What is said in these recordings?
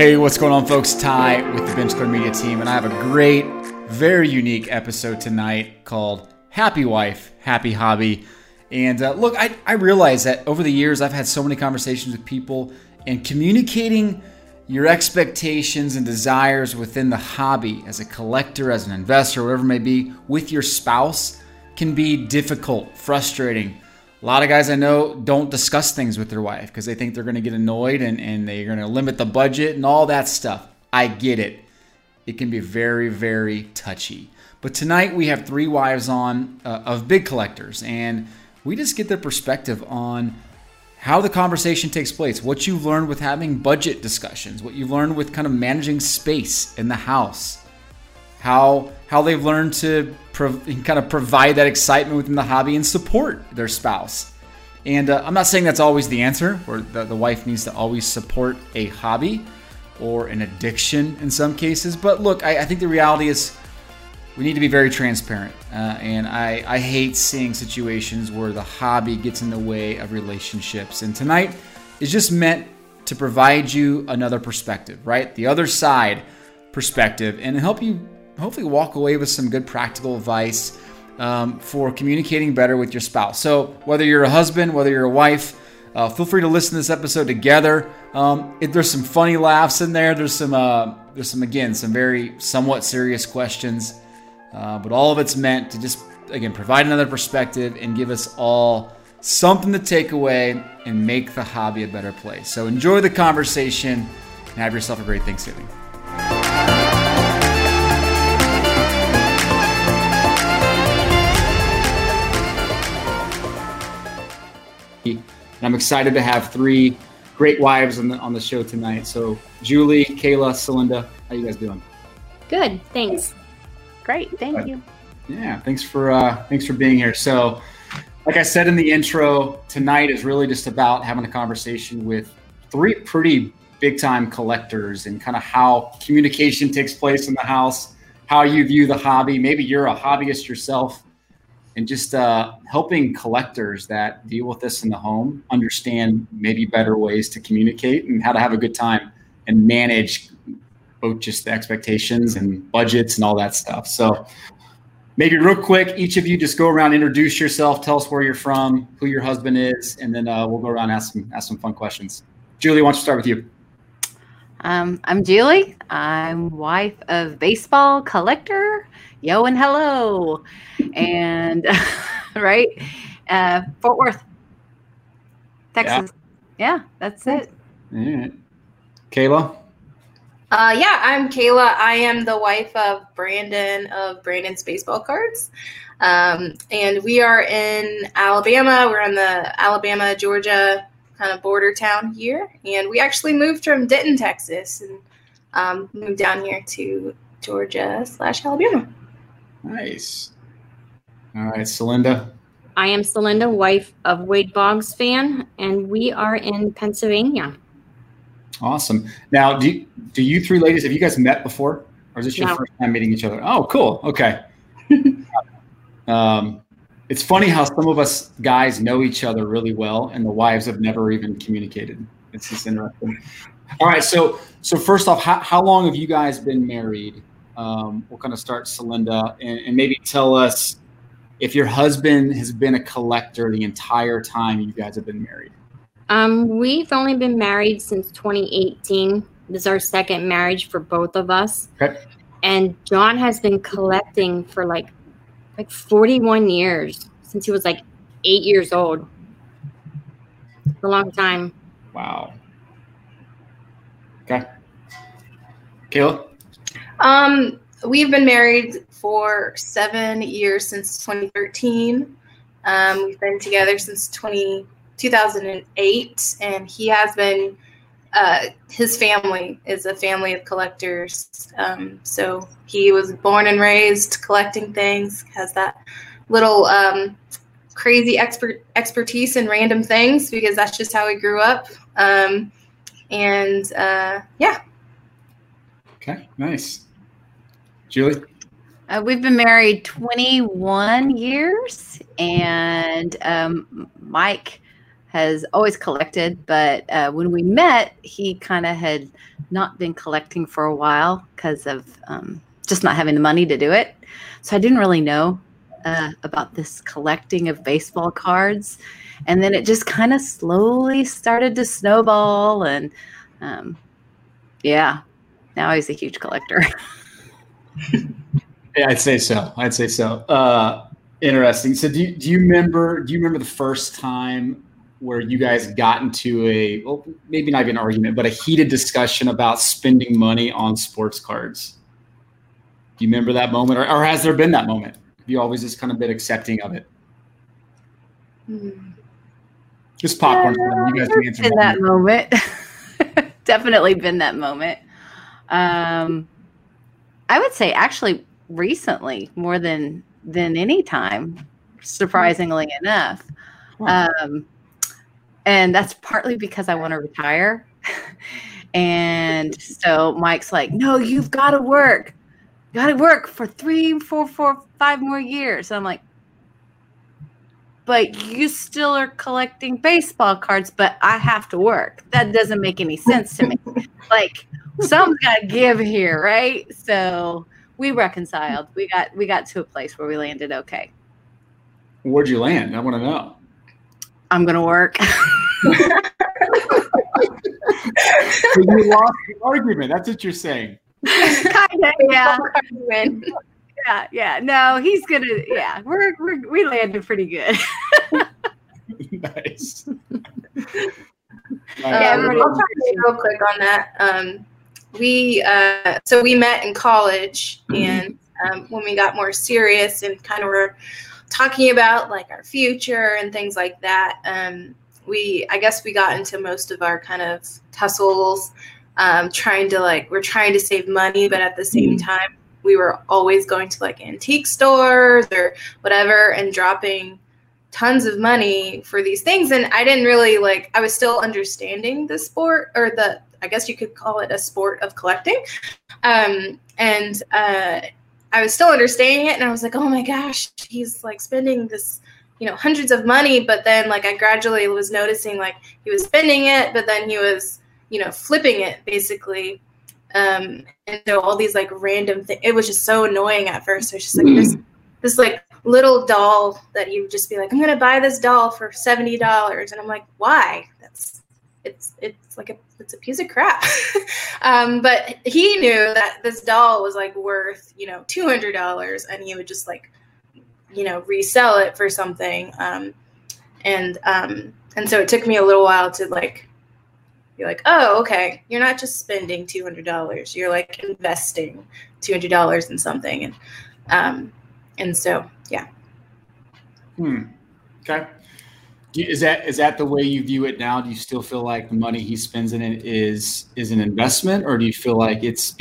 Hey, what's going on, folks? Ty with the Bench Media team, and I have a great, very unique episode tonight called Happy Wife, Happy Hobby. And uh, look, I, I realize that over the years I've had so many conversations with people, and communicating your expectations and desires within the hobby as a collector, as an investor, whatever it may be, with your spouse can be difficult, frustrating. A lot of guys I know don't discuss things with their wife because they think they're going to get annoyed and, and they're going to limit the budget and all that stuff. I get it. It can be very, very touchy. But tonight we have three wives on uh, of big collectors, and we just get their perspective on how the conversation takes place, what you've learned with having budget discussions, what you've learned with kind of managing space in the house, how how they've learned to prov- kind of provide that excitement within the hobby and support their spouse. And uh, I'm not saying that's always the answer, or the, the wife needs to always support a hobby or an addiction in some cases. But look, I, I think the reality is we need to be very transparent. Uh, and I, I hate seeing situations where the hobby gets in the way of relationships. And tonight is just meant to provide you another perspective, right? The other side perspective, and help you hopefully walk away with some good practical advice um, for communicating better with your spouse. So, whether you're a husband, whether you're a wife, uh, feel free to listen to this episode together. Um, it, there's some funny laughs in there. There's some, uh, there's some again, some very somewhat serious questions. Uh, but all of it's meant to just, again, provide another perspective and give us all something to take away and make the hobby a better place. So enjoy the conversation and have yourself a great Thanksgiving. And I'm excited to have three great wives on the on the show tonight. So Julie, Kayla, Celinda, how you guys doing? Good, thanks. Great, thank you. Yeah, thanks for uh, thanks for being here. So, like I said in the intro, tonight is really just about having a conversation with three pretty big time collectors and kind of how communication takes place in the house, how you view the hobby. Maybe you're a hobbyist yourself, and just uh, helping collectors that deal with this in the home understand maybe better ways to communicate and how to have a good time and manage both just the expectations and budgets and all that stuff. So maybe real quick, each of you just go around, introduce yourself, tell us where you're from, who your husband is, and then uh, we'll go around ask some ask some fun questions. Julie, why don't you start with you? Um, I'm Julie. I'm wife of baseball collector. Yo and hello, and right, uh, Fort Worth, Texas. Yeah, yeah that's it. All right. Kayla. Uh, yeah, I'm Kayla. I am the wife of Brandon of Brandon's Baseball Cards. Um, and we are in Alabama. We're in the Alabama, Georgia kind of border town here. And we actually moved from Denton, Texas, and um, moved down here to Georgia slash Alabama. Nice. All right, Celinda. I am Celinda, wife of Wade Boggs fan, and we are in Pennsylvania. Awesome. Now, do you, do you three ladies have you guys met before, or is this your No. first time meeting each other? Oh, cool. Okay. um, it's funny how some of us guys know each other really well, and the wives have never even communicated. It's just interesting. All right. So, so first off, how, how long have you guys been married? Um, we'll kind of start, Celinda, and, and maybe tell us if your husband has been a collector the entire time you guys have been married. Um, we've only been married since 2018. This is our second marriage for both of us. Okay. And John has been collecting for like like 41 years since he was like eight years old. For a long time. Wow. Okay. Kayla? Um, we've been married for seven years since 2013. Um, we've been together since 20, 2008, and he has been. Uh, his family is a family of collectors. Um, so he was born and raised collecting things. Has that little um, crazy expert expertise in random things because that's just how he grew up. Um, and uh, yeah, Okay, nice. Julie? Uh, we've been married 21 years, and um, Mike has always collected, but uh, when we met, he kind of had not been collecting for a while because of um, just not having the money to do it. So I didn't really know uh, about this collecting of baseball cards. And then it just kind of slowly started to snowball. And um, yeah, now he's a huge collector. yeah, I'd say so. I'd say so. Uh, interesting. So do you, do you remember, do you remember the first time where you guys got into a well, maybe not even an argument, but a heated discussion about spending money on sports cards. Do you remember that moment, or, or has there been that moment? Have you always just kind of been accepting of it? Hmm. Just popcorn. Uh, you guys can answer that moment. Definitely been that moment. Um, I would say actually recently more than than any time, surprisingly enough. Um, and that's partly because I want to retire. and so Mike's like, no, you've got to work. Got to work for three, four, four, five more years. And I'm like, but you still are collecting baseball cards, but I have to work. That doesn't make any sense to me. like, someone's got to give here, right? So we reconciled. We got we got to a place where we landed okay. Where'd you land? I want to know. I'm gonna work. you lost the argument. That's what you're saying. kind of, yeah. yeah, yeah. No, he's gonna. Yeah, we're, we're we landed pretty good. nice. yeah, um, I'll talk real quick on that. Um, we uh, so we met in college, mm-hmm. and um, when we got more serious and kind of were talking about like our future and things like that, um, we I guess we got into most of our kind of tussles, um, trying to like we're trying to save money, but at the same mm-hmm. time we were always going to like antique stores or whatever and dropping tons of money for these things and i didn't really like i was still understanding the sport or the i guess you could call it a sport of collecting. Um, and uh, i was still understanding it and i was like oh my gosh he's like spending this you know hundreds of money but then like i gradually was noticing like he was spending it but then he was you know flipping it basically. Um, and so all these like random things it was just so annoying at first. It was just like this this like little doll that you would just be like, I'm gonna buy this doll for seventy dollars, and I'm like, why? That's it's it's like a it's a piece of crap. um, but he knew that this doll was like worth you know two hundred dollars, and he would just like you know resell it for something. Um, and um, and so it took me a little while to like be like, oh, okay, you're not just spending two hundred dollars, you're like investing two hundred dollars in something, and um, and so yeah. Hmm. Okay. Is that is that the way you view it now? Do you still feel like the money he spends in it is is an investment, or do you feel like it's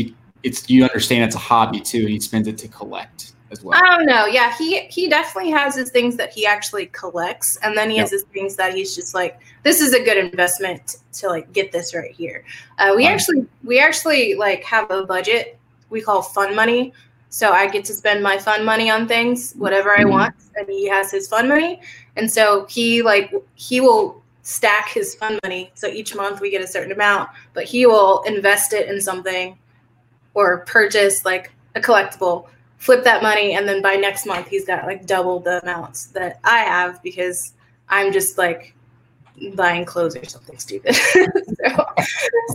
it's you understand it's a hobby too, and he spends it to collect as well? I don't know. Yeah, he he definitely has his things that he actually collects, and then he yep. has his things that he's just like, this is a good investment to like get this right here. Uh, we actually we actually like have a budget we call fun money so I get to spend my fun money on things, whatever I mm-hmm. want, and he has his fun money. And so he like he will stack his fund money. So each month we get a certain amount, but he will invest it in something or purchase like a collectible, flip that money, and then by next month he's got like double the amounts that I have because I'm just like buying clothes or something stupid. so,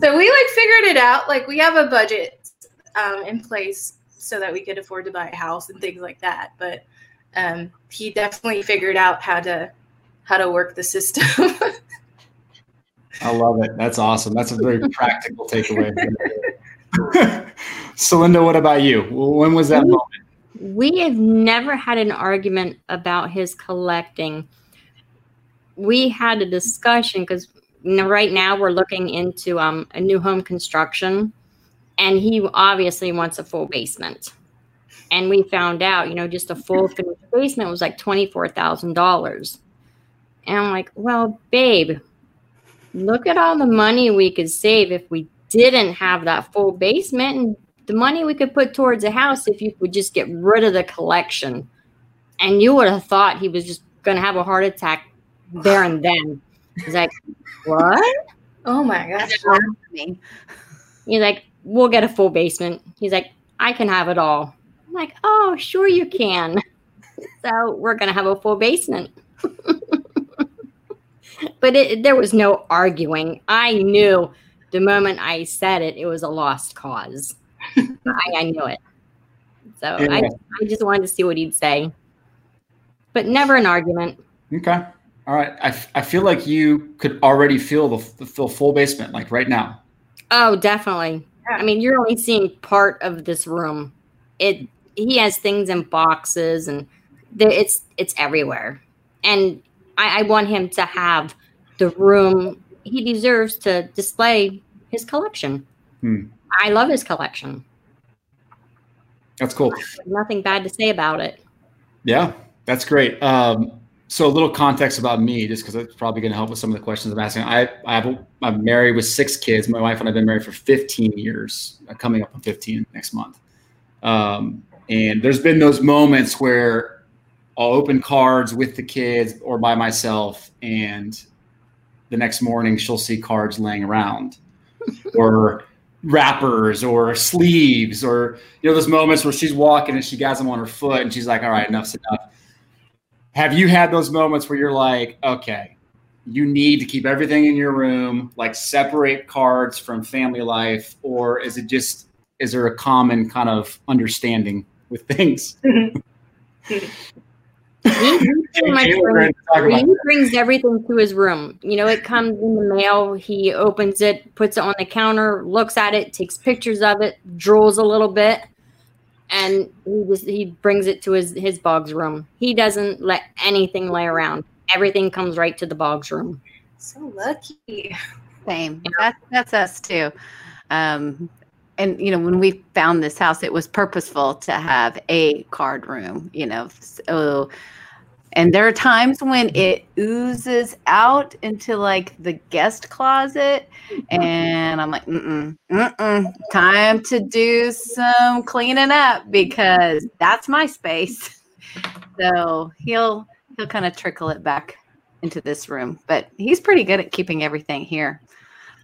so we like figured it out. Like we have a budget um, in place so that we could afford to buy a house and things like that. But um, he definitely figured out how to how to work the system. I love it. That's awesome. That's a very practical takeaway. Celinda, what about you? When was that moment? We have never had an argument about his collecting. We had a discussion because right now we're looking into um, a new home construction and he obviously wants a full basement. And we found out, you know, just a full finished basement was like $24,000. And I'm like, well, babe, look at all the money we could save if we didn't have that full basement and the money we could put towards a house if you would just get rid of the collection. And you would have thought he was just going to have a heart attack there and then. He's like, what? Oh my gosh. He's like, we'll get a full basement. He's like, I can have it all. I'm like, oh, sure you can. So we're gonna have a full basement. but it, there was no arguing. I knew the moment I said it, it was a lost cause. I, I knew it. So I, Yeah. I just wanted to see what he'd say. But never an argument. Okay. All right. I, f- I feel like you could already feel the, the full basement like right now. Oh, definitely. Yeah. I mean, you're only seeing part of this room. It he has things in boxes and it's it's everywhere. And I, I want him to have the room he deserves to display his collection. Hmm. I love his collection. That's cool. Nothing bad to say about it. Yeah, that's great. Um, so a little context about me, just because it's probably going to help with some of the questions I'm asking. I, I have a, I'm married with six kids. My wife and I've been married for 15 years, uh, coming up on 15 next month. Um, and there's been those moments where I'll open cards with the kids or by myself, and the next morning she'll see cards laying around, or wrappers or sleeves or you know those moments where she's walking and she got them on her foot and she's like all right enough's enough. Have you had those moments where you're like okay you need to keep everything in your room like separate cards from family life or is it just is there a common kind of understanding with things He, he pretty much Taylor, we're brings, gonna talk about he brings everything to his room. You know, it comes in the mail. He opens it, puts it on the counter, looks at it, takes pictures of it, drools a little bit, and he just he brings it to his his Boggs' room. He doesn't let anything lay around. Everything comes right to the Boggs' room. So lucky. Same. That's that's us too. Um, and you know, when we found this house, it was purposeful to have a card room. You know, so and there are times when it oozes out into like the guest closet, and I'm like, mm mm, mm-mm. time to do some cleaning up because that's my space. So he'll he'll kind of trickle it back into this room, but he's pretty good at keeping everything here.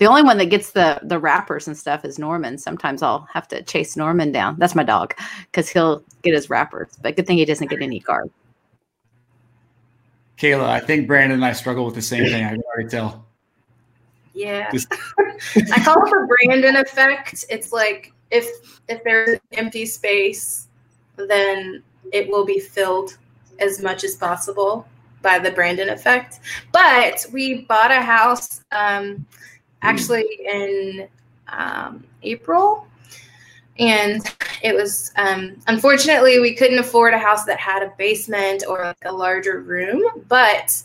The only one that gets the the wrappers and stuff is Norman. Sometimes I'll have to chase Norman down. That's my dog because he'll get his wrappers. But good thing he doesn't get any cards. kayla i think brandon and i struggle with the same thing i can already tell Yeah. Just- I call it the Brandon effect. It's like if if there's an empty space, then it will be filled as much as possible by the Brandon effect. But we bought a house um, actually in um, April. And it was um, unfortunately we couldn't afford a house that had a basement or like a larger room, but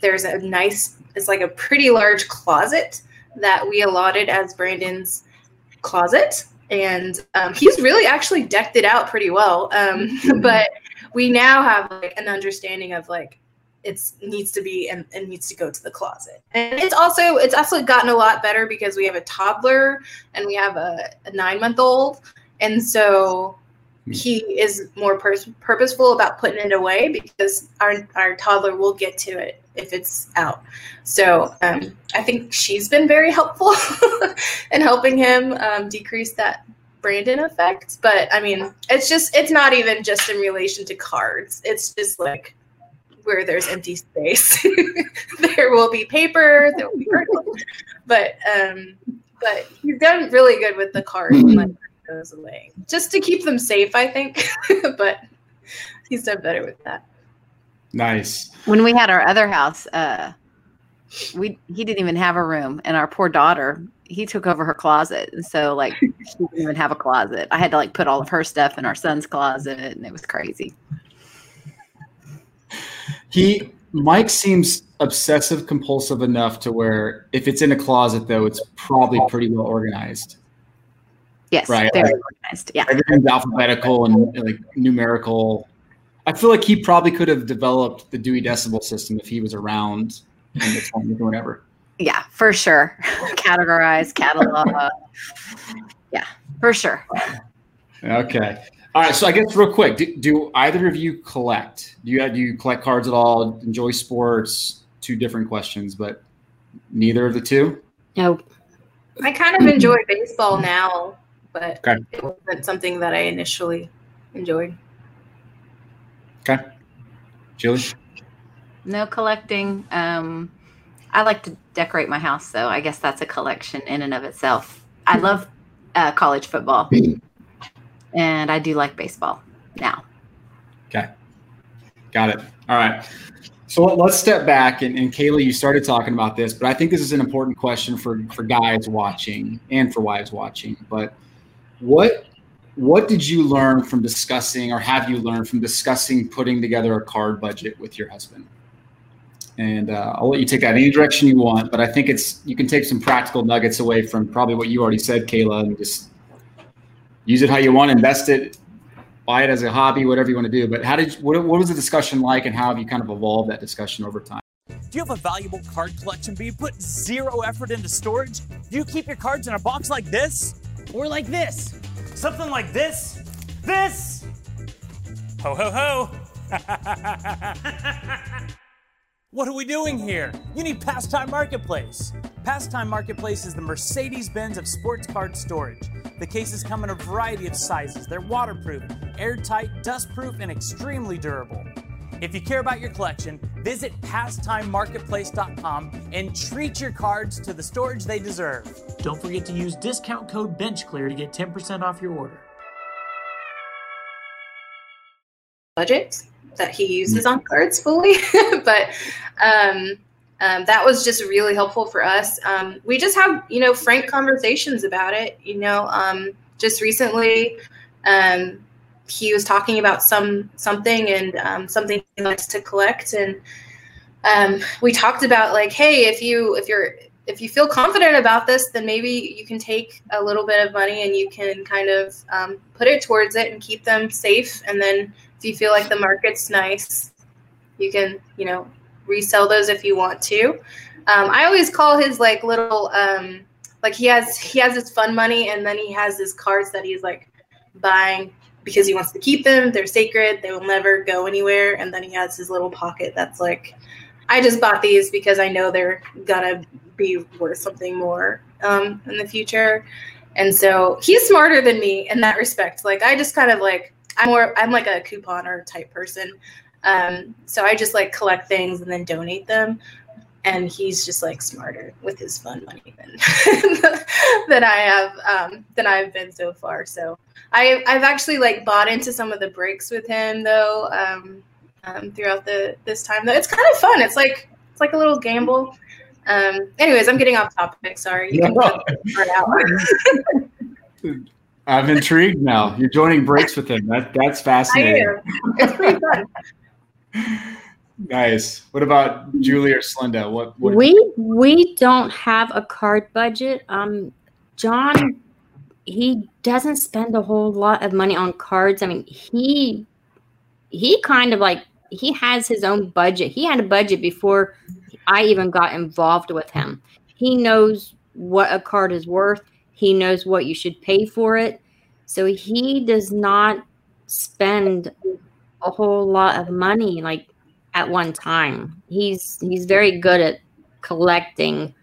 there's a nice it's like a pretty large closet that we allotted as Brandon's closet. And um, he's really actually decked it out pretty well. Um, but we now have like an understanding of like it's needs to be and, and needs to go to the closet. And it's also it's also gotten a lot better because we have a toddler and we have a, a nine month old. And so he is more pers- purposeful about putting it away because our, our toddler will get to it if it's out. So um, I think she's been very helpful in helping him um, decrease that Brandon effect. But I mean, it's just, it's not even just in relation to cards. It's just like where there's empty space, there will be paper, there will be cards. But, um, but he's done really good with the cards and like goes away just to keep them safe, I think. but he's done better with that. nice When we had our other house, uh, we he didn't even have a room, and our poor daughter he took over her closet, and so like she didn't even have a closet. I had to like put all of her stuff in our son's closet, and it was crazy. He Mike seems obsessive compulsive enough to where if it's in a closet though, it's probably pretty well organized. Yes, Right. very organized. Yeah, Everything's alphabetical and like numerical. I feel like he probably could have developed the Dewey Decimal System if he was around in the 20s or whatever. yeah, for sure. Categorize, catalog. yeah, for sure. Okay. All right. So I guess real quick, do, do either of you collect? Do you do you collect cards at all? Enjoy sports? two different questions, but neither of the two. No, I kind of enjoy baseball now, but Okay. it wasn't something that I initially enjoyed. Okay, Julie. No collecting. Um, I like to decorate my house, so I guess that's a collection in and of itself. I love uh, college football, and I do like baseball now. Okay. Got it. All right. So let- let's step back and, and Kayla, you started talking about this, but I think this is an important question for, for guys watching and for wives watching. But what what did you learn from discussing or have you learned from discussing putting together a card budget with your husband? And uh, I'll let you take that any direction you want, but I think it's you can take some practical nuggets away from probably what you already said, Kayla, and just use it how you want, invest it, buy it as a hobby, whatever you want to do. But how did what, what was the discussion like, and how have you kind of evolved that discussion over time? Do you have a valuable card collection but you put zero effort into storage? Do you keep your cards in a box like this? Or like this? Something like this? This? Ho ho ho! what are we doing here? You need Pastime Marketplace. Pastime Marketplace is the Mercedes Benz of sports card storage. The cases come in a variety of sizes. They're waterproof, airtight, dustproof, and extremely durable. If you care about your collection, visit pastimemarketplace.com and treat your cards to the storage they deserve. Don't forget to use discount code BenchClear to get 10% off your order. budget that he uses on cards fully, but um, um, that was just really helpful for us. Um, we just have you know frank conversations about it. You know, um, just recently, um, he was talking about some something and um, something he likes to collect, and um, we talked about like, hey, if you if you're if you feel confident about this, then maybe you can take a little bit of money and you can kind of um, put it towards it and keep them safe. And then if you feel like the market's nice, you can, you know, resell those if you want to. Um, I always call his like little, um, like he has he has his fun money and then he has his cards that he's like buying because he wants to keep them. They're sacred. They will never go anywhere. And then he has his little pocket that's like, I just bought these because I know they're gonna be worth something more um, in the future. And so he's smarter than me in that respect. Like I just kind of like I'm more I'm like a couponer type person. Um, so I just like collect things and then donate them. And he's just like smarter with his fun money than than I have um, than I've been so far. So I I've actually like bought into some of the breaks with him though um, um, throughout the this time though. It's kind of fun. It's like it's like a little gamble. Um, anyways, I'm getting off topic. Sorry. You can cut that part out. I'm intrigued now. You're joining breaks with him. That that's I fascinating. am. It's pretty fun. Nice. What about Julie or Celinda? What, what we we don't have a card budget. Um, John, he doesn't spend a whole lot of money on cards. I mean, he he kind of like he has his own budget. He had a budget before I even got involved with him. He knows what a card is worth. He knows what you should pay for it. So he does not spend a whole lot of money like at one time. He's he's very good at collecting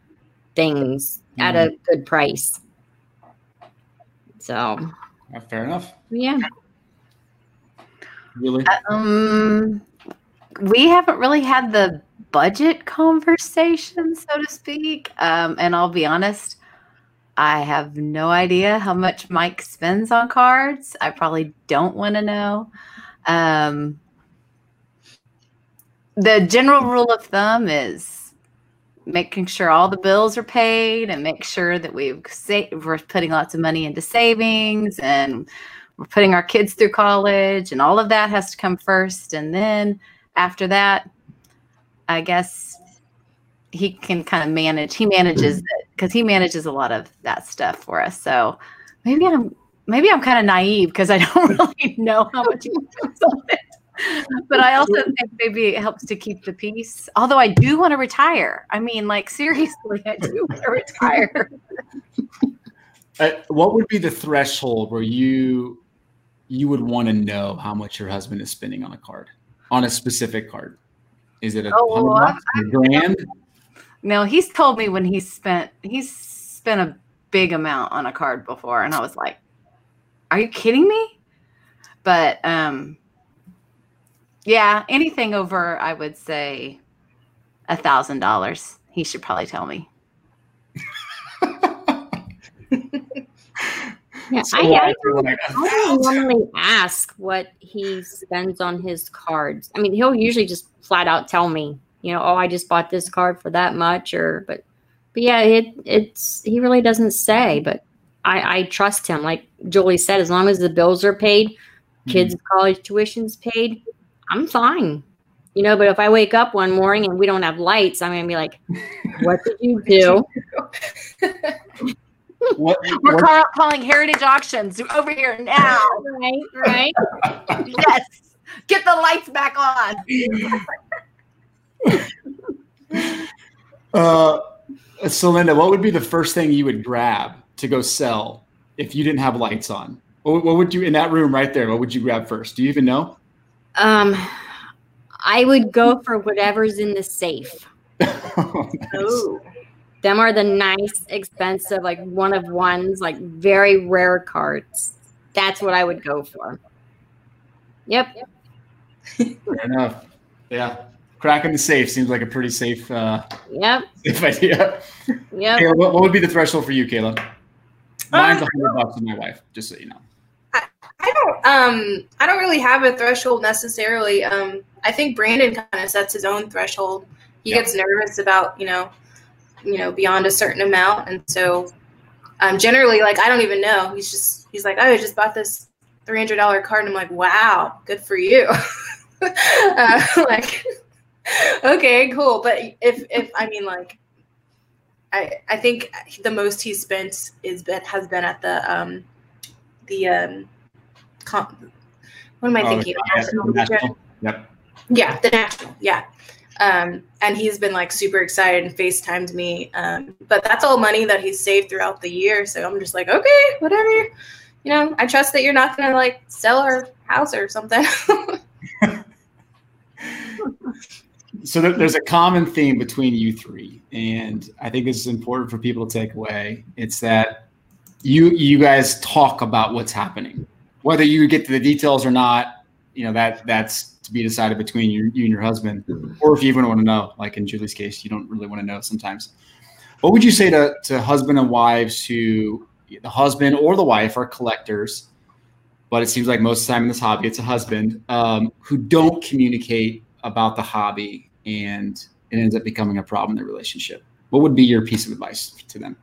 things at a good price. So Uh, fair enough. yeah. Julie? Um, we haven't really had the budget conversation, so to speak. Um, and I'll be honest, I have no idea how much Mike spends on cards. I probably don't want to know. Um, the general rule of thumb is making sure all the bills are paid and make sure that we've sa- we're putting lots of money into savings and we're putting our kids through college and all of that has to come first and then after that i guess he can kind of manage he manages it because he manages a lot of that stuff for us. So maybe i'm maybe i'm kind of naive because i don't really know how much he spends on it. But i also think maybe it helps to keep the peace. Although i do want to retire. I mean like seriously i do want to retire. Uh, what would be the threshold where you you would want to know how much your husband is spending on a card, on a specific card? Is it a Oh, well, a grand? No, he's told me when he spent he's spent a big amount on a card before, and I was like, "Are you kidding me?" But um, yeah, anything over, I would say, a thousand dollars. He should probably tell me. Yeah, So I, I, is it like a I don't normally ask what he spends on his cards. I mean, he'll usually just flat out tell me, you know, oh, I just bought this card for that much, or but, but yeah, it it's he really doesn't say, but I I trust him. Like Julie said, as long as the bills are paid, kids' college tuition's paid, I'm fine. You know, but if I wake up one morning and we don't have lights, I'm gonna be like, "What did you do?" What, We're what- call- calling Heritage Auctions over here now. right, right. yes, get the lights back on. uh, Celinda, what would be the first thing you would grab to go sell if you didn't have lights on? What, what would you in that room right there? What would you grab first? Do you even know? Um, I would go for whatever's in the safe. Oh, Them are the nice, expensive, like one of ones, like very rare cards. That's what I would go for. Yep. Fair enough. Yeah, cracking the safe seems like a pretty safe, uh, Yep. safe idea. Yep. Kayla, what, what would be the threshold for you, Kayla? Mine's a Um, hundred bucks with my wife, just so you know. I don't um I don't really have a threshold necessarily. Um I think Brandon kind of sets his own threshold. He Yeah. gets nervous about, you know, you know, beyond a certain amount and so um generally like I don't even know. He's just he's like, "Oh, I just bought this $300 card." And I'm like, "Wow, good for you." uh, like okay, cool, but if if I mean like I I think the most he spent is been has been at the um the um what am I Oh, thinking? yeah, National national. Yep. Yeah, the national. Yeah. Um, and he's been like super excited and FaceTimed me. Um, but that's all money that he's saved throughout the year. So I'm just like, okay, whatever. You know, I trust that you're not gonna like sell our house or something. So there's a common theme between you three, and I think this is important for people to take away. It's that you you guys talk about what's happening, whether you get to the details or not. You know that that's to be decided between you, you and your husband, or if you even want to know. Like in Julie's case, you don't really want to know sometimes. What would you say to to husband and wives who the husband or the wife are collectors, but it seems like most of the time in this hobby, it's a husband um, who don't communicate about the hobby and it ends up becoming a problem in the relationship. What would be your piece of advice to them?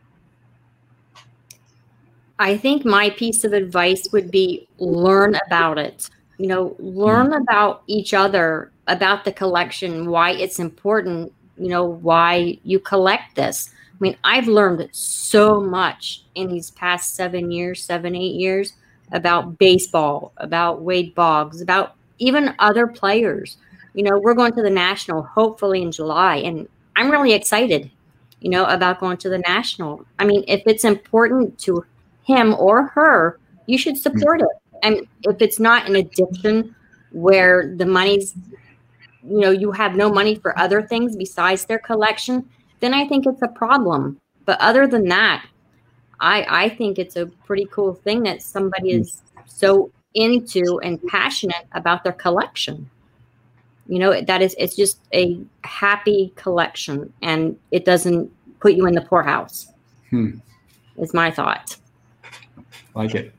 I think my piece of advice would be learn about it. You know, hmm. learn about each other, about the collection, why it's important, you know, why you collect this. I mean, I've learned so much in these past seven years, seven, eight years about baseball, about Wade Boggs, about even other players. You know, we're going to the national hopefully in July, and I'm really excited, you know, about going to the national. I mean, if it's important to him or her, you should hmm. support it. And if it's not an addiction where the money's, you know, you have no money for other things besides their collection, then I think it's a problem. But other than that, I I think it's a pretty cool thing that somebody is so into and passionate about their collection. You know, that is it's just a happy collection and it doesn't put you in the poorhouse. Hmm. Is my thought. Like it.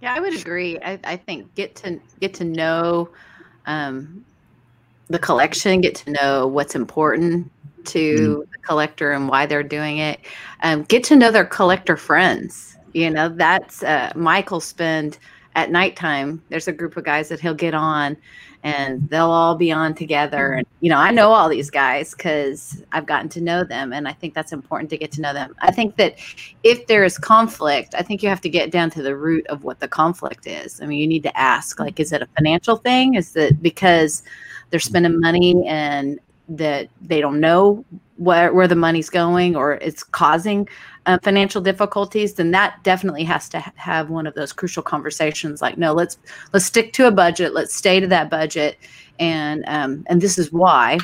Yeah, I would agree. I, I think get to get to know um, the collection, get to know what's important to the collector and why they're doing it. Um, get to know their collector friends. You know, that's uh, Michael spend at nighttime. There's a group of guys that he'll get on, and they'll all be on together. And you know, I know all these guys because I've gotten to know them, and I think that's important to get to know them. I think that if there is conflict, I think you have to get down to the root of what the conflict is. I mean, you need to ask, like, is it a financial thing? Is it because they're spending money and that they don't know where, where the money's going or it's causing uh, financial difficulties then that definitely has to ha- have one of those crucial conversations like no let's let's stick to a budget let's stay to that budget and um, and this is why.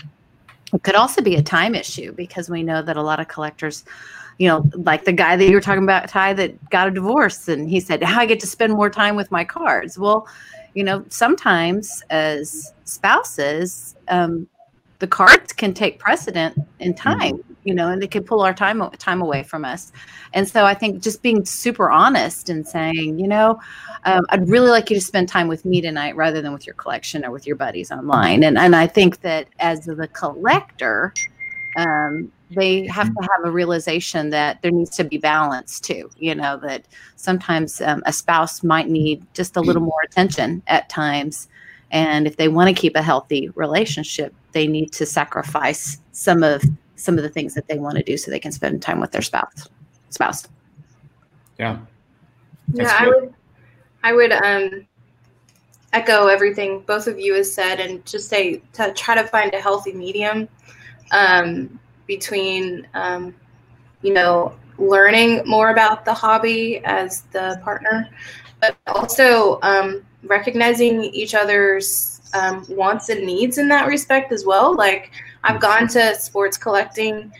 It could also be a time issue because we know that a lot of collectors you know, like the guy that you were talking about, Ty, that got a divorce, and he said, "How I get to spend more time with my cards." Well, you know, sometimes as spouses, um, the cards can take precedent in mm-hmm. time, you know, and they can pull our time time away from us. And so I think just being super honest and saying, you know, um, I'd really like you to spend time with me tonight rather than with your collection or with your buddies online. And and I think that as the collector, um, they have to have a realization that there needs to be balance too. You know, that sometimes um, a spouse might need just a little more attention at times. And if they want to keep a healthy relationship, they need to sacrifice some of some of the things that they want to do so they can spend time with their spouse. Spouse. Yeah. That's yeah, good. I would I would um echo everything both of you has said and just say to try to find a healthy medium um, between, um, you know, learning more about the hobby as the partner, but also um, recognizing each other's um, wants and needs in that respect as well. Like, I've gone to sports collecting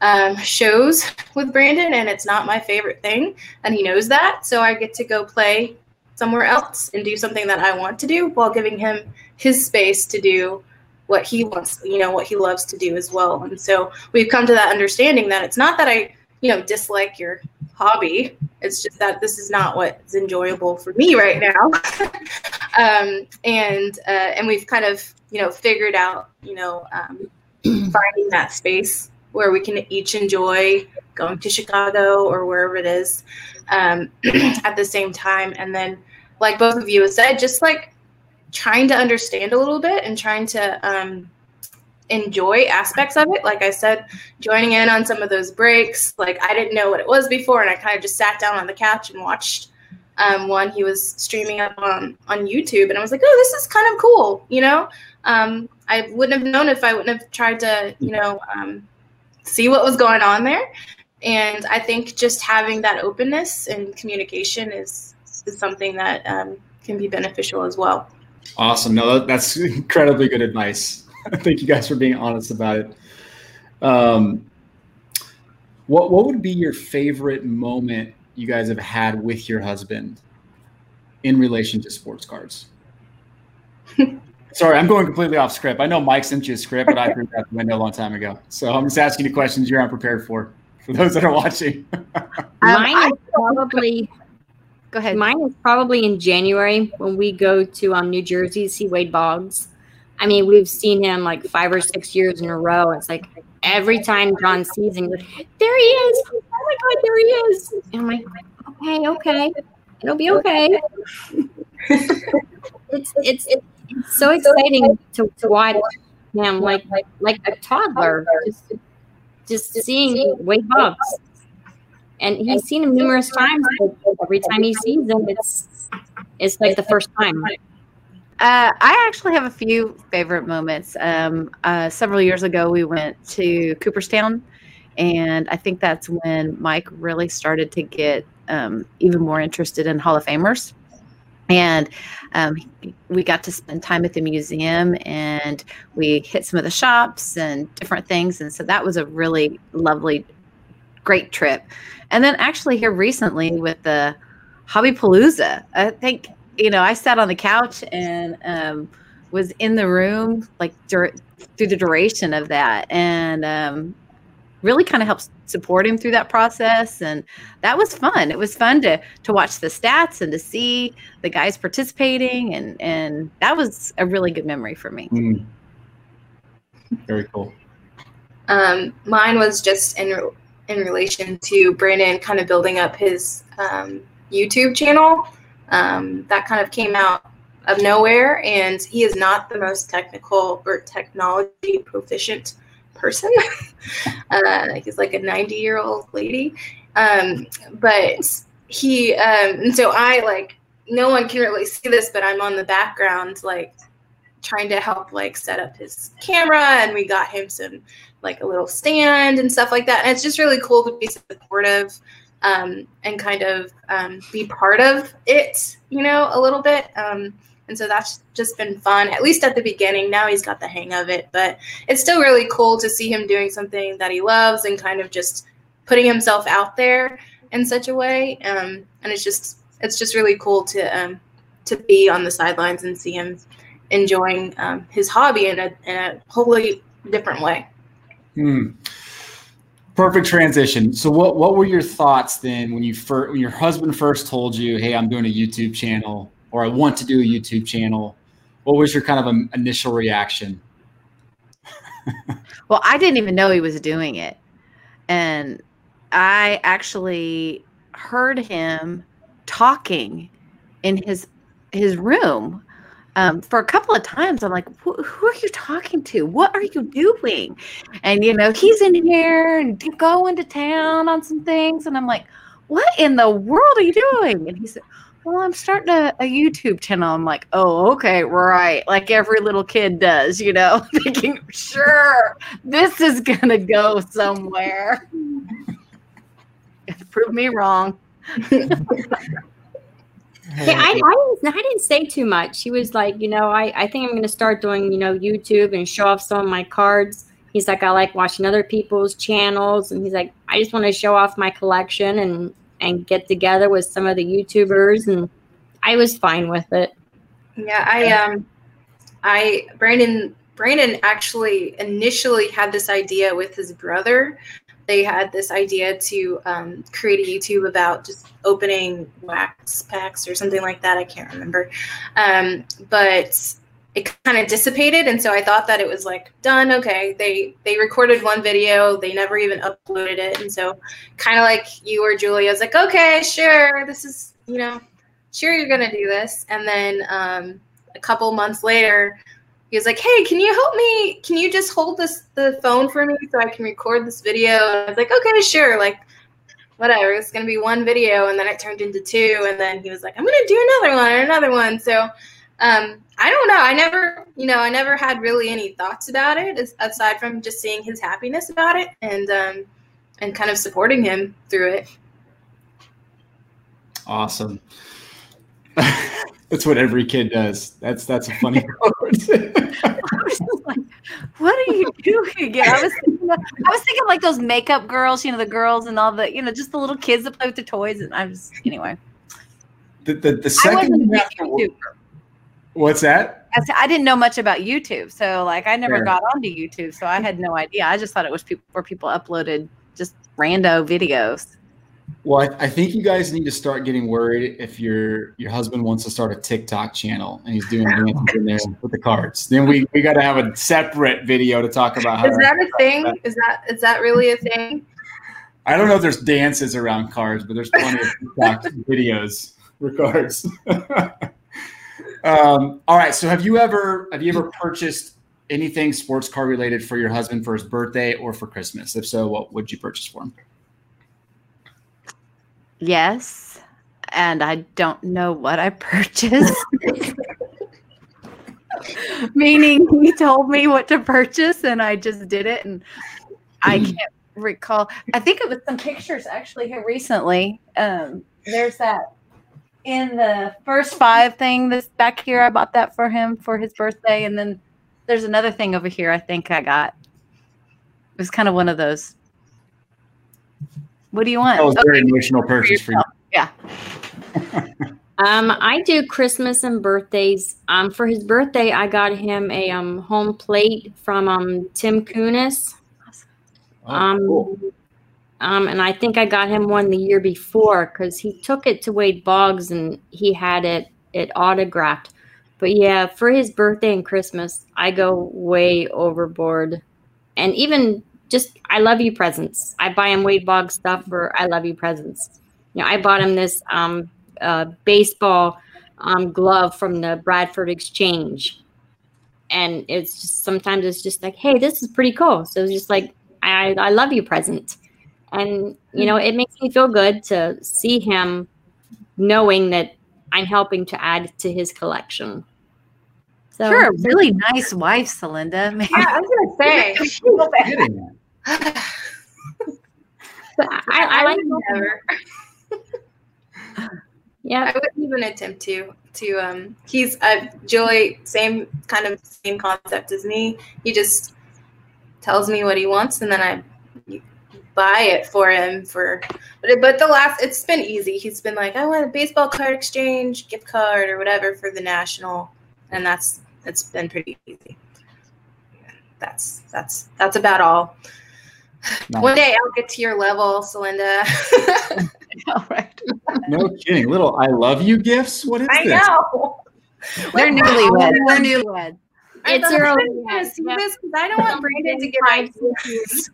um, shows with Brandon, and it's not my favorite thing, and he knows that. So I get to go play somewhere else and do something that I want to do while giving him his space to do what he wants, you know, what he loves to do as well. And so we've come to that understanding that it's not that I, you know, dislike your hobby. It's just that this is not what's enjoyable for me right now. um, and uh, and we've kind of, you know, figured out, you know, um, finding that space where we can each enjoy going to Chicago or wherever it is um, at the same time. And then, like both of you have said, just like trying to understand a little bit and trying to um, enjoy aspects of it. Like I said, joining in on some of those breaks. Like I didn't know what it was before, and I kind of just sat down on the couch and watched um, one he was streaming up on on YouTube, and I was like, oh, this is kind of cool. You know, um, I wouldn't have known if I wouldn't have tried to, you know, um, see what was going on there. And I think just having that openness and communication is is something that um, can be beneficial as well. Awesome. No, that's incredibly good advice. Thank you guys for being honest about it. Um, what what would be your favorite moment you guys have had with your husband in relation to sports cards? Sorry, I'm going completely off script. I know Mike sent you a script, but I threw that the window a long time ago. So I'm just asking you questions you're unprepared for. For those that are watching, mine is probably Go ahead. Mine is probably in January when we go to um, New Jersey to see Wade Boggs. I mean, we've seen him like five or six years in a row. It's like every time John sees him, like, there he is. Oh my God, there he is. And I'm like, okay, okay. It'll be okay. it's, it's, it's so exciting to, to watch him like, like, a toddler, just, just seeing Wade Boggs and he's seen him numerous times. Every time he sees him, it's it's like the first time. Uh, I actually have a few favorite moments. Um, uh, several years ago, we went to Cooperstown, and I think that's when Mike really started to get um, even more interested in Hall of Famers. And um, we got to spend time at the museum and we hit some of the shops and different things. And so that was a really lovely, great trip. And then actually here recently with the Hobby Palooza, I think you know I sat on the couch and um, was in the room like dur- through the duration of that, and um, really kind of helped support him through that process. And that was fun. It was fun to to watch the stats and to see the guys participating, and and that was a really good memory for me. Mm. Very cool. Um, mine was just in in relation to Brandon kind of building up his um, YouTube channel. Um, that kind of came out of nowhere, and he is not the most technical or technology proficient person. uh, he's like a 90 year old lady. Um, but he, um, and so I like, no one can really see this, but I'm on the background, like trying to help like set up his camera and we got him some like a little stand and stuff like that and it's just really cool to be supportive um, and kind of um, be part of it you know a little bit um, And so that's just been fun, at least at the beginning. Now he's got the hang of it, but it's still really cool to see him doing something that he loves and kind of just putting himself out there in such a way. Um, and it's just it's just really cool to um, to be on the sidelines and see him enjoying um, his hobby in a, in a wholly different way. Hmm. Perfect transition. So, what what were your thoughts then when you first when your husband first told you, "Hey, I'm doing a YouTube channel," or "I want to do a YouTube channel"? What was your kind of um, initial reaction? well, I didn't even know he was doing it, and I actually heard him talking in his his room um, for a couple of times. I'm like, who are you talking to? What are you doing? And you know, he's in here and going to town on some things, and I'm like, what in the world are you doing? And he said, well, I'm starting a, a, YouTube channel. I'm like, oh, okay, right. Like every little kid does, you know, thinking, sure, this is going to go somewhere. Prove me wrong. Yeah, I, I, didn't, I didn't say too much. He was like, you know, I, I think I'm going to start doing, you know, YouTube and show off some of my cards. He's like, I like watching other people's channels. And he's like, I just want to show off my collection and, and get together with some of the YouTubers. And I was fine with it. Yeah, I, um, I, Brandon, Brandon actually initially had this idea with his brother they had this idea to um, create a YouTube about just opening wax packs or something like that. I can't remember. Um, but it kind of dissipated and so i thought that it was like done okay they they recorded one video they never even uploaded it and so kind of like you or julia was like okay sure this is you know sure you're gonna do this and then um, a couple months later he was like, "Hey, can you help me? Can you just hold this the phone for me so I can record this video?" And I was like, "Okay, sure." Like, whatever. It's gonna be one video, and then it turned into two, and then he was like, "I'm gonna do another one and another one." So, um, I don't know. I never, you know, I never had really any thoughts about it aside from just seeing his happiness about it and um, and kind of supporting him through it. Awesome. That's what every kid does. That's that's a funny quote. like, what are you doing? Yeah, I was thinking, I was thinking like those makeup girls, you know, the girls and all the, you know, just the little kids that play with the toys. And I was anyway. The the, the second What's that? I, I, didn't know much about YouTube, so like I never Fair. got onto YouTube, so I had no idea. I just thought it was people where people uploaded just rando videos. Well, I, I, think you guys need to start getting worried if your your husband wants to start a TikTok channel and he's doing in there with the cards. Then we, we got to have a separate video to talk about. How is that a thing? That. Is that is that really a thing? I don't know if there's dances around cards, but there's plenty of TikTok videos for cards. um, all right. So have you ever have you ever purchased anything sports car related for your husband for his birthday or for Christmas? If so, what would you purchase for him? Yes. And I don't know what I purchased. Meaning he told me what to purchase and I just did it and I can't recall. I think it was some pictures actually here recently. Um, there's that in the first five thing this back here. I bought that for him for his birthday. And then there's another thing over here I think I got. It was kind of one of those what do you want? That was a very emotional purchase for, you. Yeah. um, I do Christmas and birthdays. Um, for his birthday, I got him a um home plate from um Tim Kunis. Oh, um, cool. um, and I think I got him one the year before because he took it to Wade Boggs and he had it it autographed. But yeah, for his birthday and Christmas, I go way overboard. And even just I love you presents. I buy him Wade Boggs stuff for I love you presents. You know, I bought him this um, uh, baseball um, glove from the Bradford Exchange, and it's just sometimes it's just like, hey, this is pretty cool. So it's just like I I love you present, and you know it makes me feel good to see him knowing that I'm helping to add to his collection. So, You're a really nice wife, Celinda. Man. Yeah, I was gonna say. I, I, like never. Yeah. I wouldn't even attempt to. To um, he's uh, Joy, same kind of same concept as me. He just tells me what he wants, and then I buy it for him for. But but the last, it's been easy. He's been like, I want a baseball card exchange, gift card, or whatever for the national, and that's it's been pretty easy. That's that's that's about all. Nice. One day I'll get to your level, Celinda. All right. No kidding. Little I love you gifts. What is I this? know. They're newlyweds. They're newlyweds. It's I early am gonna see Yep. this because I don't want Brandon to get my confused.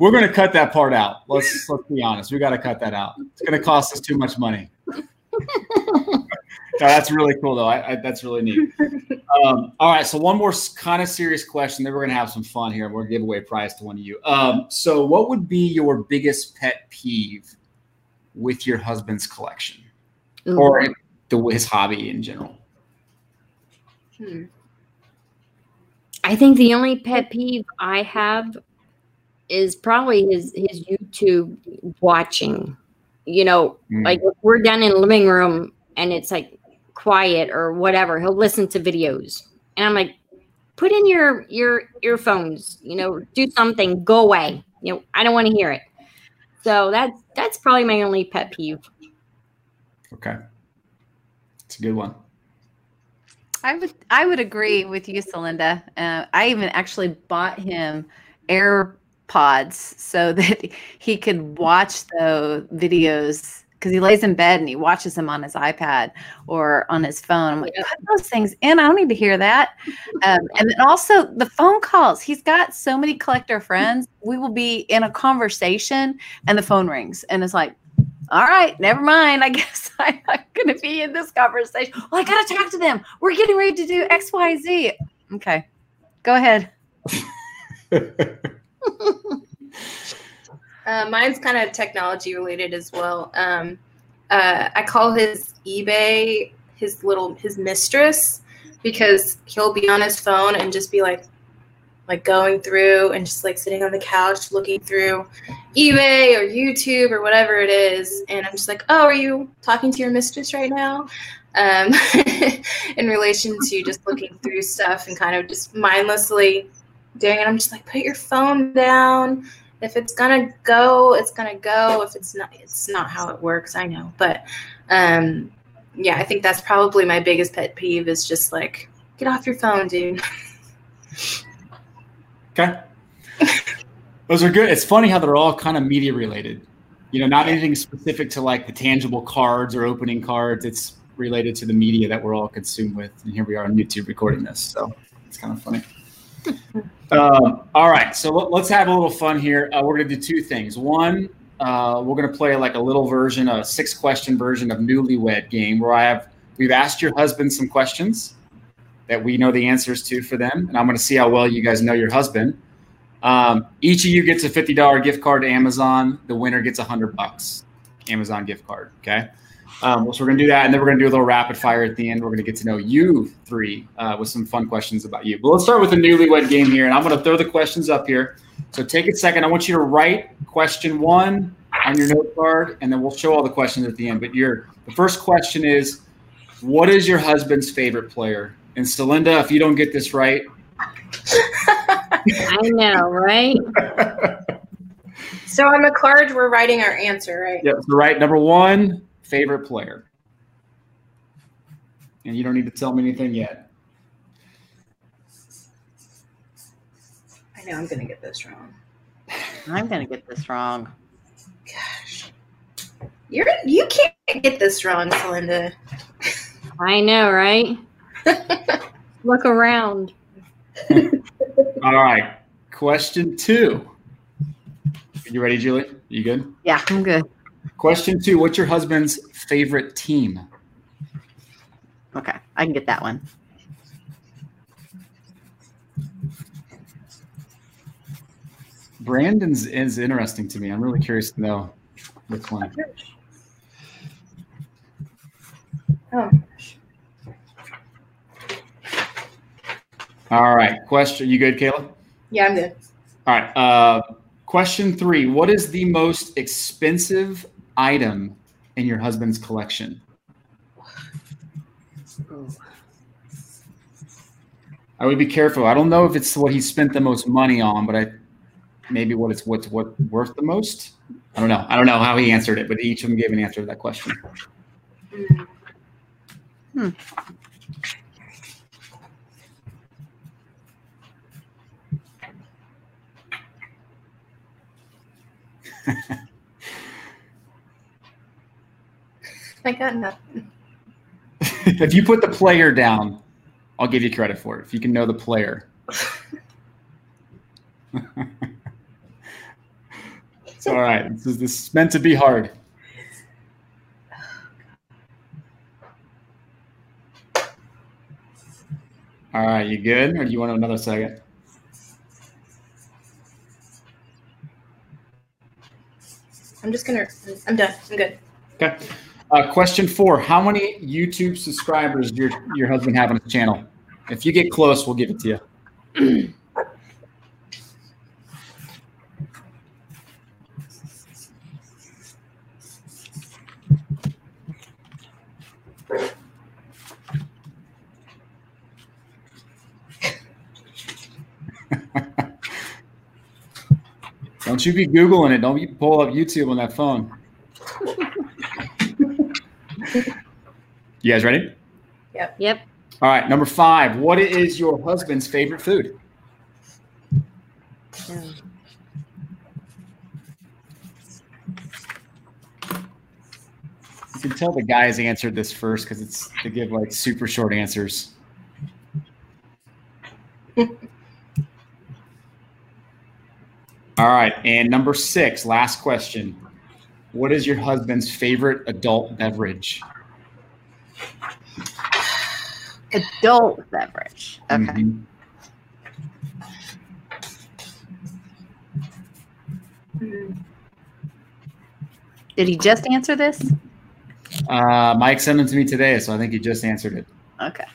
We're gonna cut that part out. Let's let's be honest. We got to cut that out. It's gonna cost us too much money. No, that's really cool though. I, I, that's really neat. Um, all right, so one more kind of serious question. Then we're gonna have some fun here. We're gonna give away a prize to one of you. Um, so, what would be your biggest pet peeve with your husband's collection Ooh. or the, his hobby in general? Hmm. I think the only pet peeve I have is probably his his YouTube watching. You know, Mm. like if we're down in the living room and it's like quiet or whatever, he'll listen to videos. And I'm like, put in your your earphones, you know, do something, go away. You know, I don't want to hear it. So that's that's probably my only pet peeve. Okay, it's a good one. I would I would agree with you, Celinda. Uh, I even actually bought him AirPods so that he could watch the videos because he lays in bed and he watches them on his iPad or on his phone. I'm like, Yep. put those things in. I don't need to hear that. Um, and then also the phone calls. He's got so many collector friends. We will be in a conversation and the phone rings and it's like, all right, never mind. I guess I'm not going to be in this conversation. Well, I got to talk to them. We're getting ready to do X, Y, Z. Okay, go ahead. Uh, mine's kind of technology related as well. Um, uh, I call his eBay his little his mistress because he'll be on his phone and just be like like going through and just like sitting on the couch looking through eBay or YouTube or whatever it is, and I'm just like, oh, are you talking to your mistress right now? Um, in relation to just looking through stuff and kind of just mindlessly doing it, I'm just like, put your phone down if it's gonna go, it's gonna go. If it's not, it's not how it works. I know, but um, yeah, I think that's probably my biggest pet peeve is just like get off your phone, dude. Okay. Those are good. It's funny how they're all kind of media related. You know, not anything specific to like the tangible cards or opening cards. It's related to the media that we're all consumed with. And here we are on YouTube recording this. So it's kind of funny. Um, all right. So let, us have a little fun here. Uh, we're going to do two things. One, uh, we're going to play like a little version, a six question version of Newlywed Game where I have, we've asked your husband some questions that we know the answers to for them. And I'm going to see how well you guys know your husband. Um, each of you gets a $50 gift card to Amazon. The winner gets a hundred bucks Amazon gift card. Okay. Um, so we're going to do that. And then we're going to do a little rapid fire at the end. We're going to get to know you three uh, with some fun questions about you. But let's start with the newlywed game here. And I'm going to throw the questions up here. So take a second. I want you to write question one on your note card, and then we'll show all the questions at the end. But your the first question is, what is your husband's favorite player? And Celinda, if you don't get this right, I know, right? So on the card, we're writing our answer, right? Yep. So right, number one, favorite player. And you don't need to tell me anything yet. I know I'm gonna get this wrong. I'm going to get this wrong. Gosh, you're you can't get this wrong, Celinda. I know, right? Look around. All right. Question two. You ready, Julie? You good? Yeah, I'm good. Question two. What's your husband's favorite team? Okay, I can get that one. Brandon's is interesting to me. I'm really curious to know which one. Oh, All right. Question. You good, Kayla? yeah, I'm good. All right. Uh, question three. What is the most expensive item in your husband's collection? I would be careful. I don't know if it's what he spent the most money on, but I maybe what it's what's what worth the most. I don't know. I don't know how he answered it, but each of them gave an answer to that question. Hmm. I got nothing. if you put the player down, I'll give you credit for it. If you can know the player. it's all right. This is, this is meant to be hard. All right, you good? Or do you want another second? I'm just gonna. I'm done. I'm good. Okay. Uh, question four: How many YouTube subscribers do your your husband have on his channel? If you get close, we'll give it to you. Don't you be googling it? Don't you pull up YouTube on that phone. you guys ready? Yep. Yep. All right, number five. What is your husband's favorite food? Yeah. You can tell the guys answered this first because it's they give like super short answers. All right, and number six, last question. What is your husband's favorite adult beverage? Adult beverage. Okay. Mhm. Did he just answer this? Uh, Mike sent them to me today, so I think he just answered it. Okay.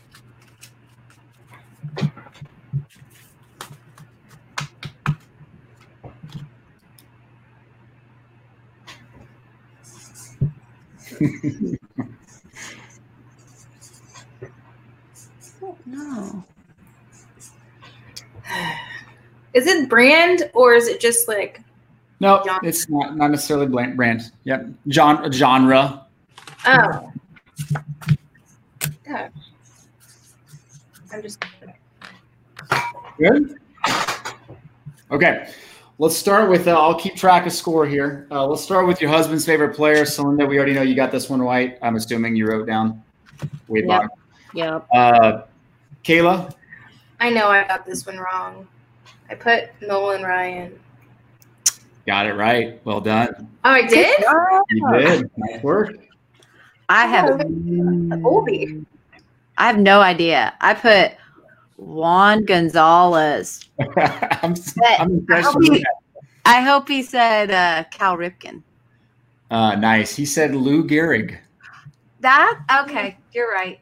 No. Is it brand or is it just like? No, Genre. it's not not necessarily brand. Yep, John genre. Oh. Yeah. I'm just. Good. Okay, let's start with. Uh, I'll keep track of score here. Uh, let's start with your husband's favorite player, Celinda. We already know you got this one right. I'm assuming you wrote down Wade Yep. Boggs. Yep. Uh, Kayla. I know I got this one wrong. I put Nolan Ryan. Got it right. Well done. Oh, I did. You did. Nice work. I have Oldie. I have no idea. I put Juan Gonzalez. I'm, I'm impressed. hope he- I hope he said uh, Cal Ripken. Uh, nice. He said Lou Gehrig. That okay? You're right.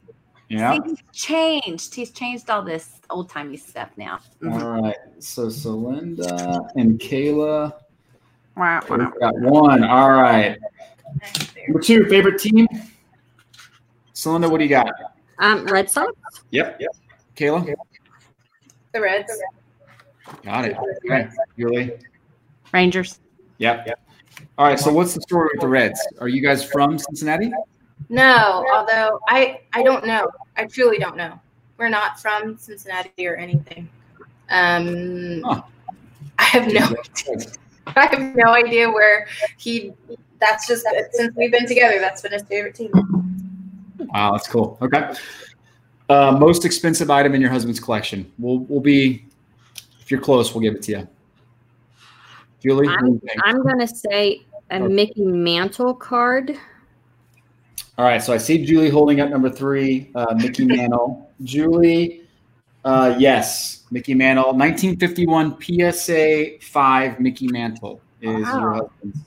Yeah. See, he's changed. He's changed all this old timey stuff now. Mhm. All right. So Celinda and Kayla. Wah, We've got one. All right. Number two, favorite team. Celinda, what do you got? Um, Red Sox. Yep. Yep. Kayla. The Reds. Got it. Okay. Julie. Rangers. Yep. Yep. All right. So what's the story with the Reds? Are you guys from Cincinnati? No, although I I don't know. I truly don't know. We're not from Cincinnati or anything. Um, Huh. I have no I have no idea where he. That's just since we've been together. That's been his favorite team. Wow, that's cool. Okay. Uh, most expensive item in your husband's collection. We'll we'll be if you're close, we'll give it to you. Julie, what do you think? I'm gonna say a Okay. Mickey Mantle card. All right, so I see Julie holding up number three, uh, Mickey Mantle. Julie, uh, yes, Mickey Mantle, 1951 PSA 5 Mickey Mantle is your Wow. husband's.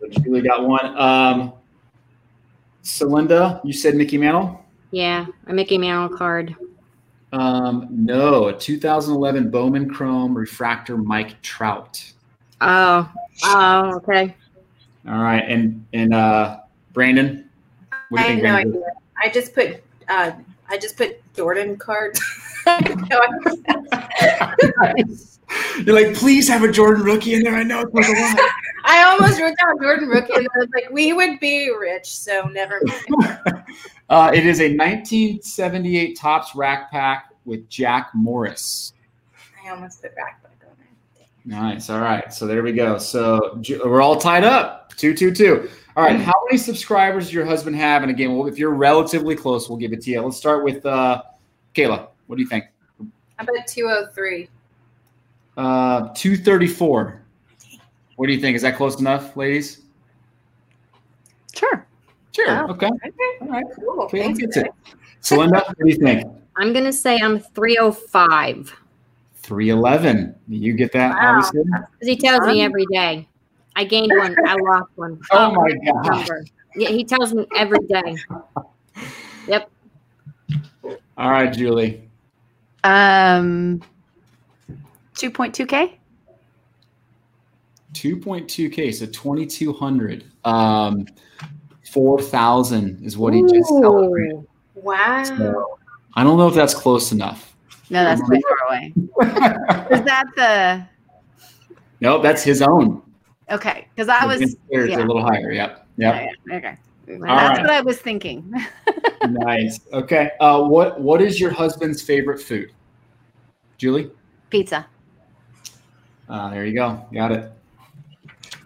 So Julie got one. Um, Celinda, you said Mickey Mantle? Yeah, a Mickey Mantle card. Um, no, a 2011 Bowman Chrome Refractor Mike Trout. Oh, oh, okay. All right, and and uh, Brandon, what I do you have think? no Brandon? idea. I just put uh, I just put Jordan cards. You're like, please have a Jordan rookie in there. I know it's like a lot. I almost wrote down Jordan rookie, and I was like, we would be rich, so never mind. Uh, it is a 1978 Topps rack pack with Jack Morris. I almost put backpack on there. Nice. All right. So there we go. So we're all tied up. Two, two, two. All right. How many subscribers does your husband have? And again, well, if you're relatively close, we'll give it to you. Let's start with uh, Kayla. What do you think? I bet 203. Uh, 234. What do you think? Is that close enough, ladies? Sure. Sure. Yeah. Okay. Okay, All right. cool. Okay, Thanks, that's it. So, Linda, what do you think? I'm gonna say I'm 305 311. You get that, Wow. obviously? because he tells me every day. I gained one. I lost one. Oh, my God. Yeah, he tells me every day. Yep. All right, Julie. Um, 2.2K? 2.2K, so 2,200. Um, 4,000 is what he just celebrated. Wow. So, I don't know if that's close enough. No, that's too far away. Is that the no, that's his own. okay? Because I was It's a little higher. Yep. Yep. yeah, okay. All That's right. what I was thinking. nice. Okay. Uh, what What is your husband's favorite food? Julie? Pizza. Uh, there you go. Got it.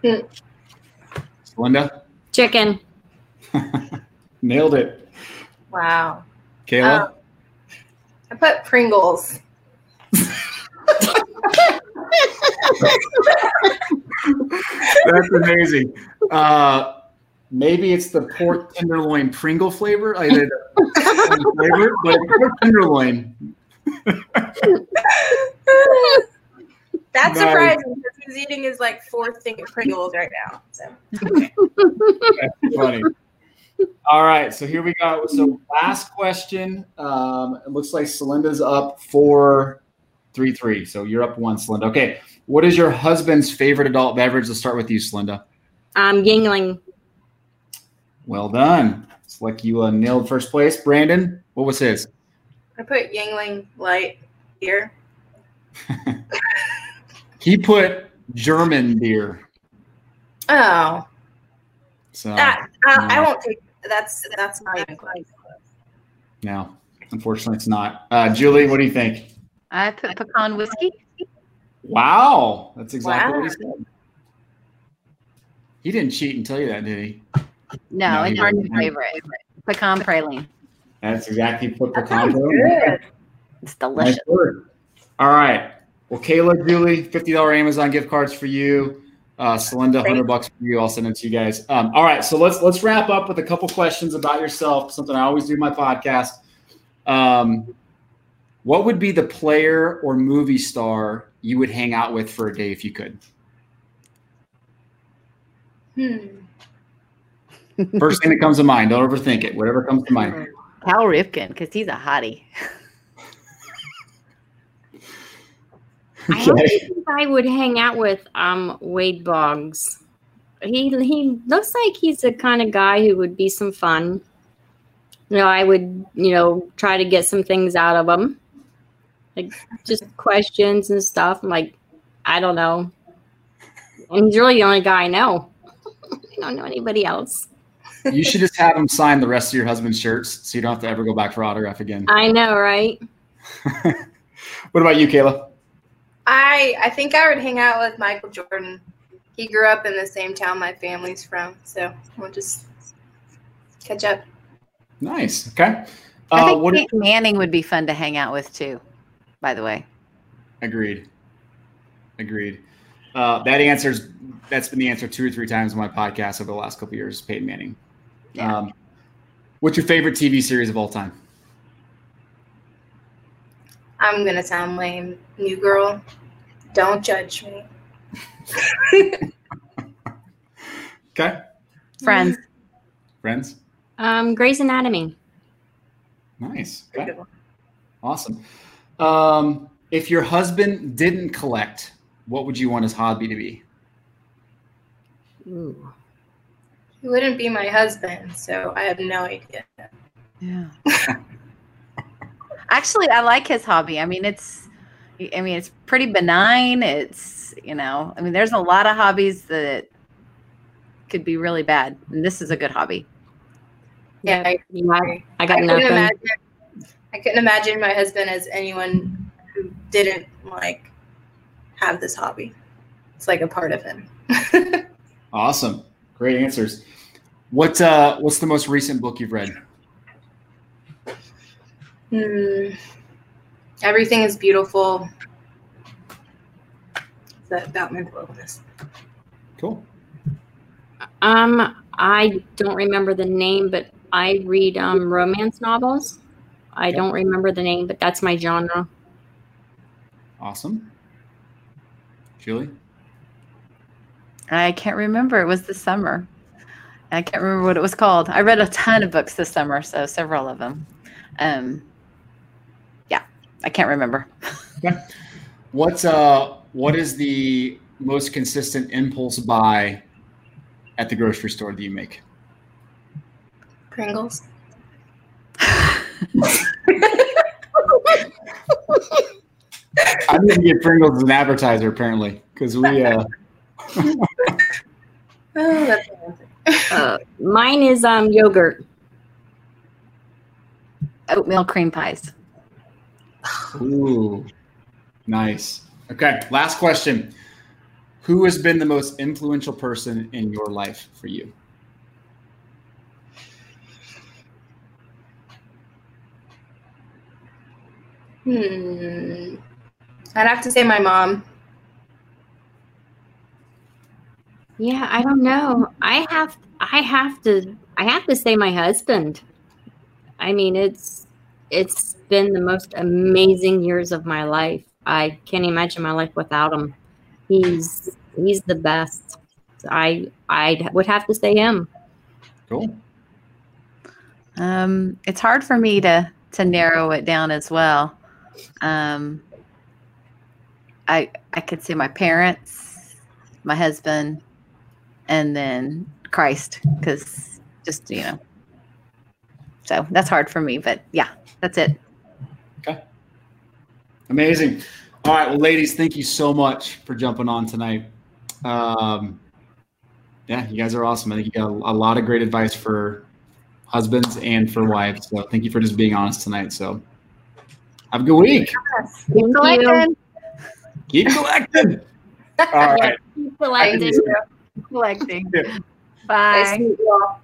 Hmm. Linda? Chicken. Nailed it. Wow. Kayla? Um, I put Pringles. That's amazing. Uh, maybe it's the pork tenderloin Pringle flavor. I did flavor, but it's pork tenderloin. That's Nice. surprising because he's eating his like fourth thing of Pringles right now. So That's funny. All right, so here we go. So last question. Um, it looks like Celinda's up four, three, three. So you're up one, Celinda. Okay. What is your husband's favorite adult beverage? Let's start with you, Celinda. Um, Yuengling. Well done. It's like you uh, nailed first place. Brandon, what was his? I put Yuengling Light here. He put German beer. Oh, So that I, I won't take. That's that's not even close. no, unfortunately, it's not. Uh, Julie, what do you think? I put pecan whiskey. Wow, that's exactly Wow. what he said. He didn't cheat and tell you that, did he? No, No, it's our new didn't. favorite. Pecan praline. That's exactly what That pecan. sounds in. good. It's delicious. work. All right. Well, Kayla, Julie, fifty dollar Amazon gift cards for you. Uh, Celinda, hundred Thanks. bucks for you. I'll send it to you guys. Um, all right. So let's let's wrap up with a couple questions about yourself. Something I always do in my podcast. Um, what would be the player or movie star you would hang out with for a day if you could? Hmm. First thing that comes to mind. Don't overthink it. Whatever comes to mind. Cal Ripken, because he's a hottie. I don't think I would hang out with um Wade Boggs. He he looks like he's the kind of guy who would be some fun. You know, I would you know try to get some things out of him, like just questions and stuff. I'm like, I don't know. And he's really the only guy I know. I don't know anybody else. You should just have him sign the rest of your husband's shirts, so you don't have to ever go back for autograph again. I know, right? What about you, Kayla? I I think I would hang out with Michael Jordan. He grew up in the same town my family's from, so we'll just catch up. Nice. Okay. I Uh, think what? Peyton Manning would be fun to hang out with too. By the way, Agreed. Agreed. Uh, that answers. That's been the answer two or three times in my podcast over the last couple of years. Peyton Manning. Yeah. Um, what's your favorite TV series of all time? I'm gonna sound lame. New girl, don't judge me. Okay. friends. Friends. Um, Grey's Anatomy. Nice. Okay. Awesome. Um, if your husband didn't collect, what would you want his hobby to be? Ooh. He wouldn't be my husband, so I have no idea. Yeah. Actually, I like his hobby. I mean, it's, I mean, it's pretty benign. It's, you know, I mean, there's a lot of hobbies that could be really bad, and this is a good hobby. Yeah, I, Yeah, I, I got I couldn't nothing. imagine. I couldn't imagine my husband as anyone who didn't like have this hobby. It's like a part of him. Awesome. Great answers. What uh what's the most recent book you've read? Hmm. Everything is beautiful. Is that about mental illness? Cool. Um, I don't remember the name, but I read um romance novels. I Okay. don't remember the name, but that's my genre. Awesome. Julie? I can't remember. It was the summer. I can't remember what it was called. I read a ton of books this summer, so several of them. Um, yeah, I can't remember. what's uh what is the most consistent impulse buy at the grocery store that you make? Pringles. I need to get Pringles as an advertiser apparently because we uh Oh, that's romantic. Uh, mine is um yogurt. Oatmeal cream pies. ooh nice. Okay, last question. Who has been the most influential person in your life for you? Hmm. I'd have to say my mom. Yeah, I don't know. I have I have to I have to say my husband. I mean, it's it's been the most amazing years of my life. I can't imagine my life without him. He's he's the best. I I would have to say him. Cool. Um, it's hard for me to to narrow it down as well. Um, I I could say my parents, my husband, and then Christ, because just you know. So that's hard for me, but yeah, that's it. Okay. Amazing. All right, well, ladies, thank you so much for jumping on tonight. Um, yeah, you guys are awesome. I think you got a, a lot of great advice for husbands and for wives. So thank you for just being honest tonight. So have a good week. Thank you. Collecting. Keep collecting. All right. Keep collecting. Thank you. Collecting. Yeah. Bye.